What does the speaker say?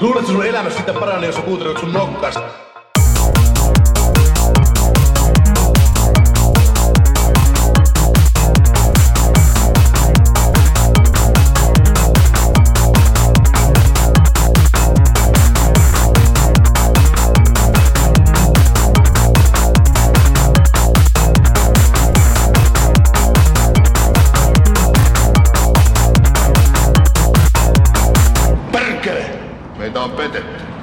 Luuletko sun elämässä sitä parani, jos sä kuuntelet sun nokkasta? てって。